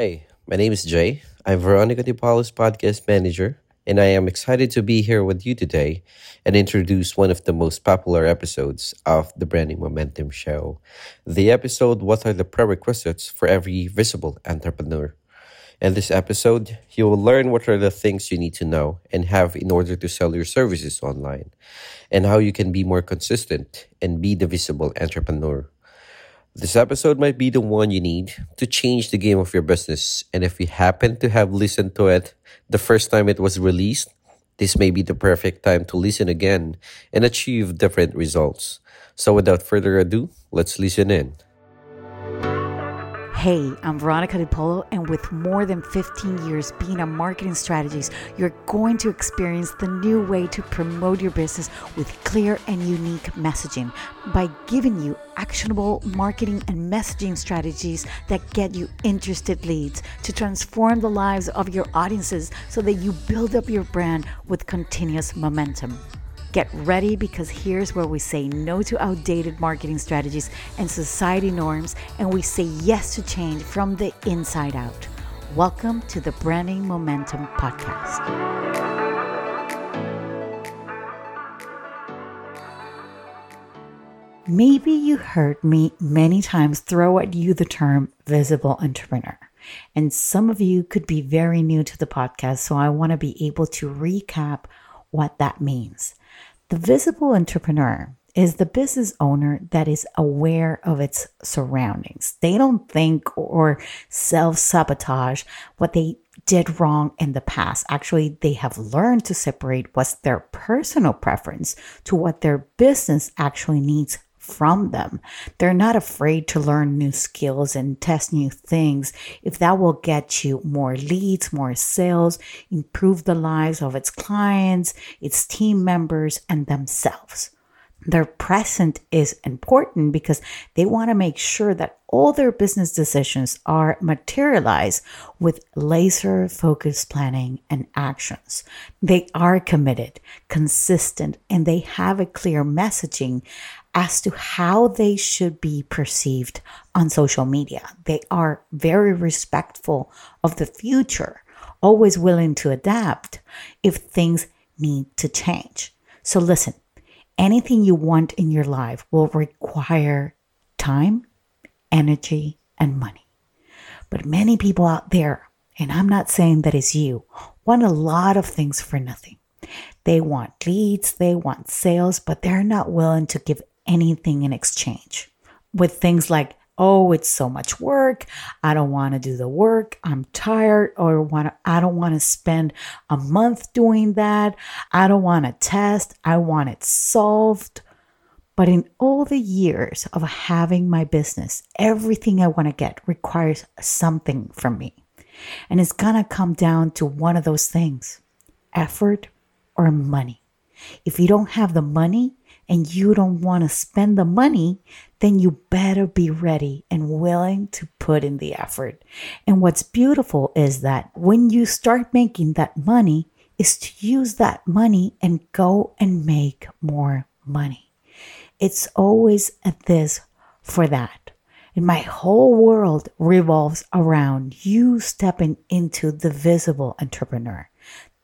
Hey, my name is Jay. I'm Veronica De Paulo's podcast manager, and I am excited to be here with you today and introduce one of the most popular episodes of the Branding Momentum Show. The episode What are the prerequisites for every visible entrepreneur? In this episode, you will learn what are the things you need to know and have in order to sell your services online, and how you can be more consistent and be the visible entrepreneur. This episode might be the one you need to change the game of your business. And if you happen to have listened to it the first time it was released, this may be the perfect time to listen again and achieve different results. So without further ado, let's listen in. Hey, I'm Veronica De Paulo, and with more than 15 years being a marketing strategist, you're going to experience the new way to promote your business with clear and unique messaging by giving you actionable marketing and messaging strategies that get you interested leads to transform the lives of your audiences so that you build up your brand with continuous momentum. Get ready because here's where we say no to outdated marketing strategies and society norms, and we say yes to change from the inside out. Welcome to the Branding Momentum Podcast. Maybe you heard me many times throw at you the term visible entrepreneur. And some of you could be very new to the podcast, so I want to be able to recap what that means. The visible entrepreneur is the business owner that is aware of its surroundings. They don't think or self sabotage what they did wrong in the past. Actually, they have learned to separate what's their personal preference to what their business actually needs from them. They're not afraid to learn new skills and test new things if that will get you more leads, more sales, improve the lives of its clients, its team members, and themselves. Their present is important because they want to make sure that all their business decisions are materialized with laser focused planning and actions. They are committed, consistent, and they have a clear messaging as to how they should be perceived on social media. They are very respectful of the future, always willing to adapt if things need to change. So, listen, anything you want in your life will require time, energy, and money. But many people out there, and I'm not saying that it's you, want a lot of things for nothing. They want leads, they want sales, but they're not willing to give anything in exchange with things like, oh, it's so much work. I don't want to do the work. I'm tired or want I don't want to spend a month doing that. I don't want to test. I want it solved. But in all the years of having my business, everything I want to get requires something from me. And it's going to come down to one of those things effort or money. If you don't have the money, and you don't want to spend the money, then you better be ready and willing to put in the effort. And what's beautiful is that when you start making that money, is to use that money and go and make more money. It's always at this for that. And my whole world revolves around you stepping into the visible entrepreneur.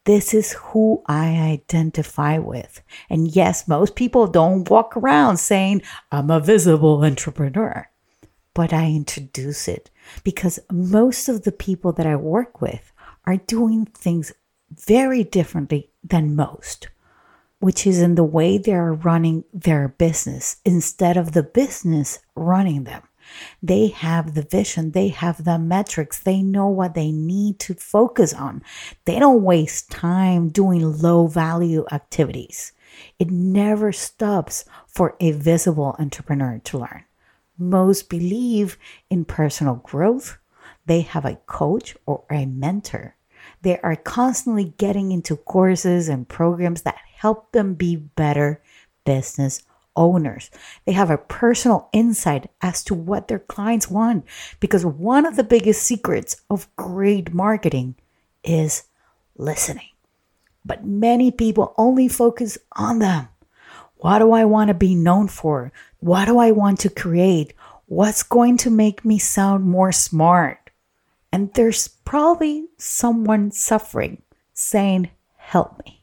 This is who I identify with. And yes, most people don't walk around saying, I'm a visible entrepreneur, but I introduce it because most of the people that I work with are doing things very differently than most, which is in the way they are running their business instead of the business running them. They have the vision, they have the metrics, they know what they need to focus on. They don't waste time doing low value activities. It never stops for a visible entrepreneur to learn. Most believe in personal growth. They have a coach or a mentor. They are constantly getting into courses and programs that help them be better business owners. They have a personal insight as to what their clients want because one of the biggest secrets of great marketing is listening. But many people only focus on them. What do I want to be known for? What do I want to create? What's going to make me sound more smart? And there's probably someone suffering saying, Help me.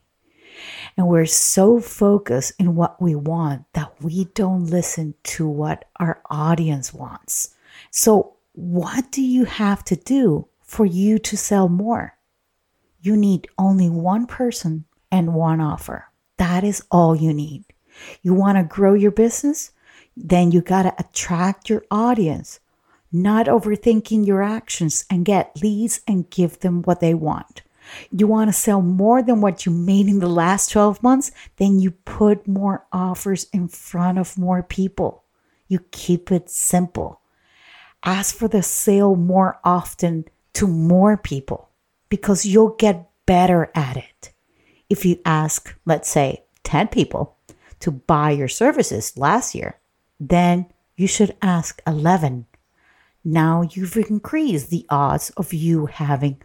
And we're so focused in what we want that we don't listen to what our audience wants. So, what do you have to do for you to sell more? You need only one person and one offer. That is all you need. You want to grow your business? Then you got to attract your audience, not overthinking your actions and get leads and give them what they want. You want to sell more than what you made in the last 12 months? Then you put more offers in front of more people. You keep it simple. Ask for the sale more often to more people because you'll get better at it. If you ask, let's say, 10 people to buy your services last year, then you should ask 11. Now you've increased the odds of you having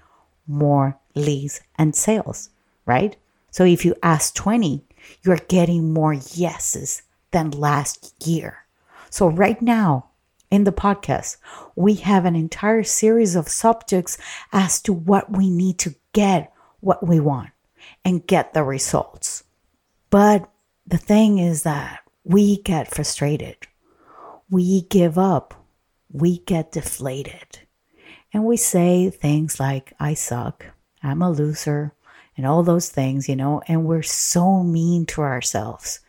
more leads and sales, right? So if you ask 20, you're getting more yeses than last year. So right now in the podcast, we have an entire series of subjects as to what we need to get what we want and get the results. But the thing is that we get frustrated. We give up. We get deflated. And we say things like, I suck. I'm a loser. And all those things, you know, and we're so mean to ourselves.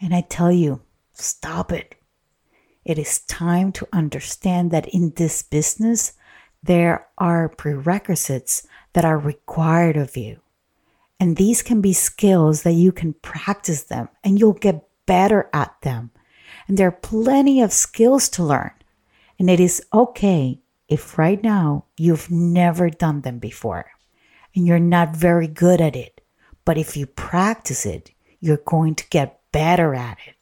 And I tell you, stop it. It is time to understand that in this business, there are prerequisites that are required of you. And these can be skills that you can practice them and you'll get better at them. And there are plenty of skills to learn. And it is okay if right now you've never done them before and you're not very good at it. But if you practice it, you're going to get better at it.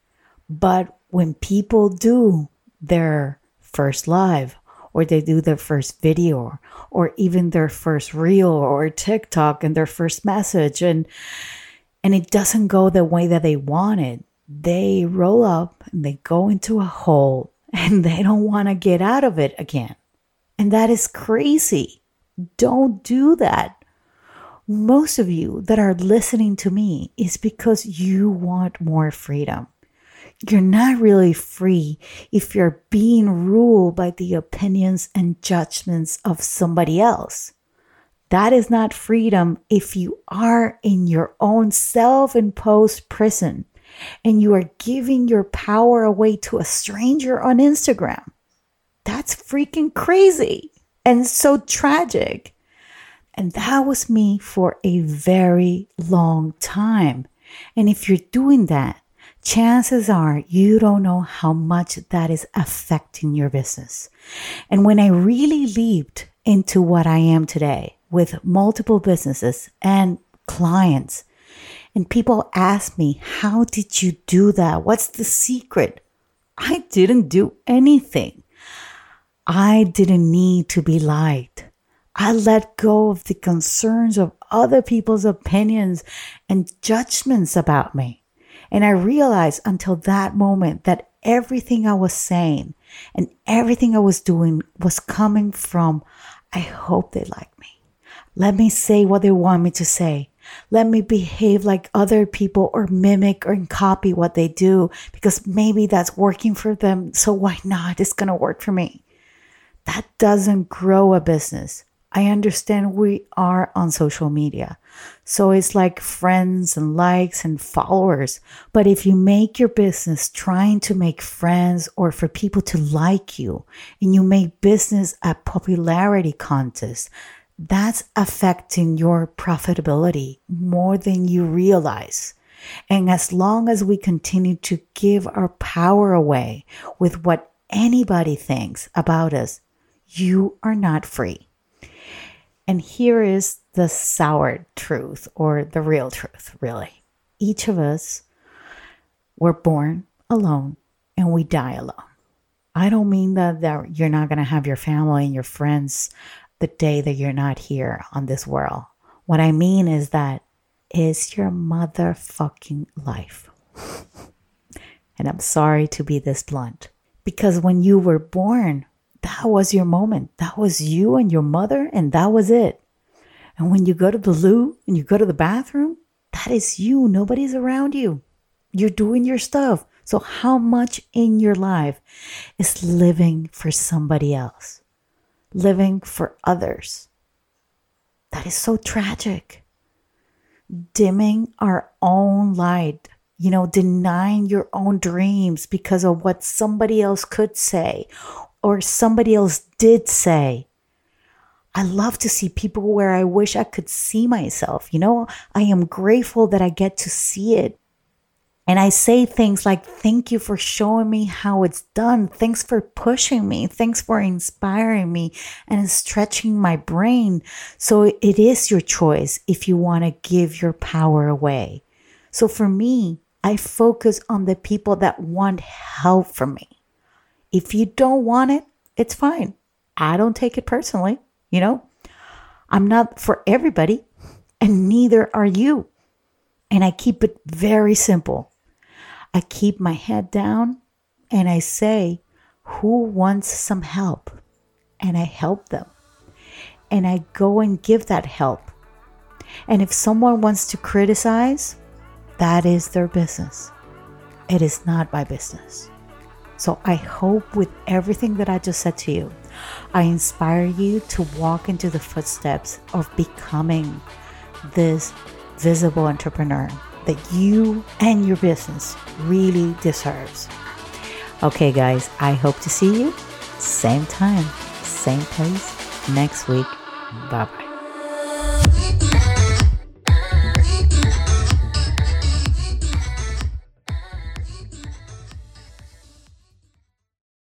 But when people do their first live or they do their first video or even their first reel or TikTok and their first message and and it doesn't go the way that they wanted. They roll up and they go into a hole and they don't want to get out of it again. And that is crazy. Don't do that. Most of you that are listening to me is because you want more freedom you're not really free if you're being ruled by the opinions and judgments of somebody else. That is not freedom if you are in your own self imposed prison and you are giving your power away to a stranger on Instagram. That's freaking crazy and so tragic. And that was me for a very long time. And if you're doing that, chances are you don't know how much that is affecting your business. And when I really leaped into what I am today with multiple businesses and clients, and people ask me, How did you do that? What's the secret? I didn't do anything. I didn't need to be liked. I let go of the concerns of other people's opinions and judgments about me. And I realized until that moment that everything I was saying and everything I was doing was coming from, I hope they like me. Let me say what they want me to say. Let me behave like other people or mimic or copy what they do because maybe that's working for them. So why not? It's going to work for me. That doesn't grow a business. I understand we are on social media. So it's like friends and likes and followers. But if you make your business trying to make friends or for people to like you and you make business a popularity contest, that's affecting your profitability more than you realize. And as long as we continue to give our power away with what anybody thinks about us, you are not free. And here is the sour truth or the real truth, really. Each of us were born alone and we die alone. I don't mean that, that you're not going to have your family and your friends the day that you're not here on this world. What I mean is that is your motherfucking life. and I'm sorry to be this blunt because when you were born, that was your moment. That was you and your mother, and that was it. And when you go to the loo and you go to the bathroom, that is you. Nobody's around you. You're doing your stuff. So, how much in your life is living for somebody else? Living for others? That is so tragic. Dimming our own light, you know, denying your own dreams because of what somebody else could say or somebody else did say. I love to see people where I wish I could see myself. You know, I am grateful that I get to see it. And I say things like, Thank you for showing me how it's done. Thanks for pushing me. Thanks for inspiring me and stretching my brain. So it is your choice if you want to give your power away. So for me, I focus on the people that want help from me. If you don't want it, it's fine. I don't take it personally. You know, I'm not for everybody, and neither are you. And I keep it very simple. I keep my head down and I say, Who wants some help? And I help them. And I go and give that help. And if someone wants to criticize, that is their business. It is not my business. So I hope with everything that I just said to you, I inspire you to walk into the footsteps of becoming this visible entrepreneur that you and your business really deserves. Okay, guys, I hope to see you same time, same place next week. Bye bye.